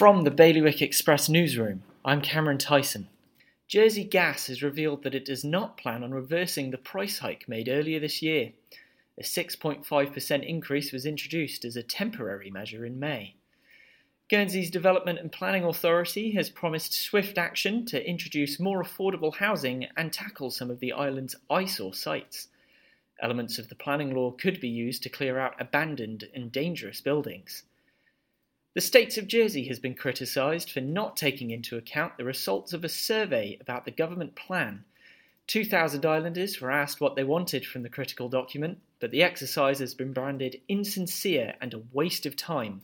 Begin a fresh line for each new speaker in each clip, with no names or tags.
From the Bailiwick Express newsroom, I'm Cameron Tyson. Jersey Gas has revealed that it does not plan on reversing the price hike made earlier this year. A 6.5% increase was introduced as a temporary measure in May. Guernsey's Development and Planning Authority has promised swift action to introduce more affordable housing and tackle some of the island's eyesore sites. Elements of the planning law could be used to clear out abandoned and dangerous buildings. The States of Jersey has been criticised for not taking into account the results of a survey about the government plan. 2,000 islanders were asked what they wanted from the critical document, but the exercise has been branded insincere and a waste of time.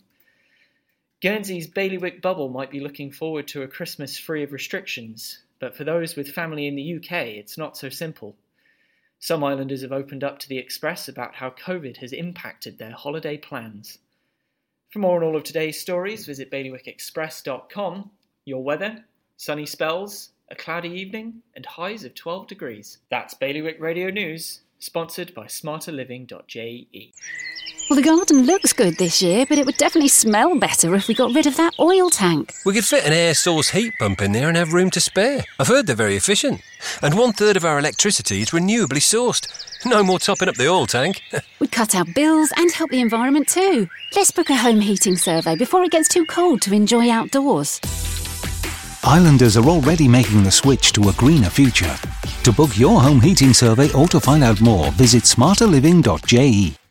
Guernsey's bailiwick bubble might be looking forward to a Christmas free of restrictions, but for those with family in the UK, it's not so simple. Some islanders have opened up to the Express about how COVID has impacted their holiday plans. For more on all of today's stories, visit bailiwickexpress.com. Your weather, sunny spells, a cloudy evening, and highs of 12 degrees. That's Bailiwick Radio News, sponsored by smarterliving.je.
Well, the garden looks good this year, but it would definitely smell better if we got rid of that oil tank.
We could fit an air source heat pump in there and have room to spare. I've heard they're very efficient. And one third of our electricity is renewably sourced. No more topping up the oil tank.
Cut our bills and help the environment too. Let's book a home heating survey before it gets too cold to enjoy outdoors.
Islanders are already making the switch to a greener future. To book your home heating survey or to find out more, visit smarterliving.je.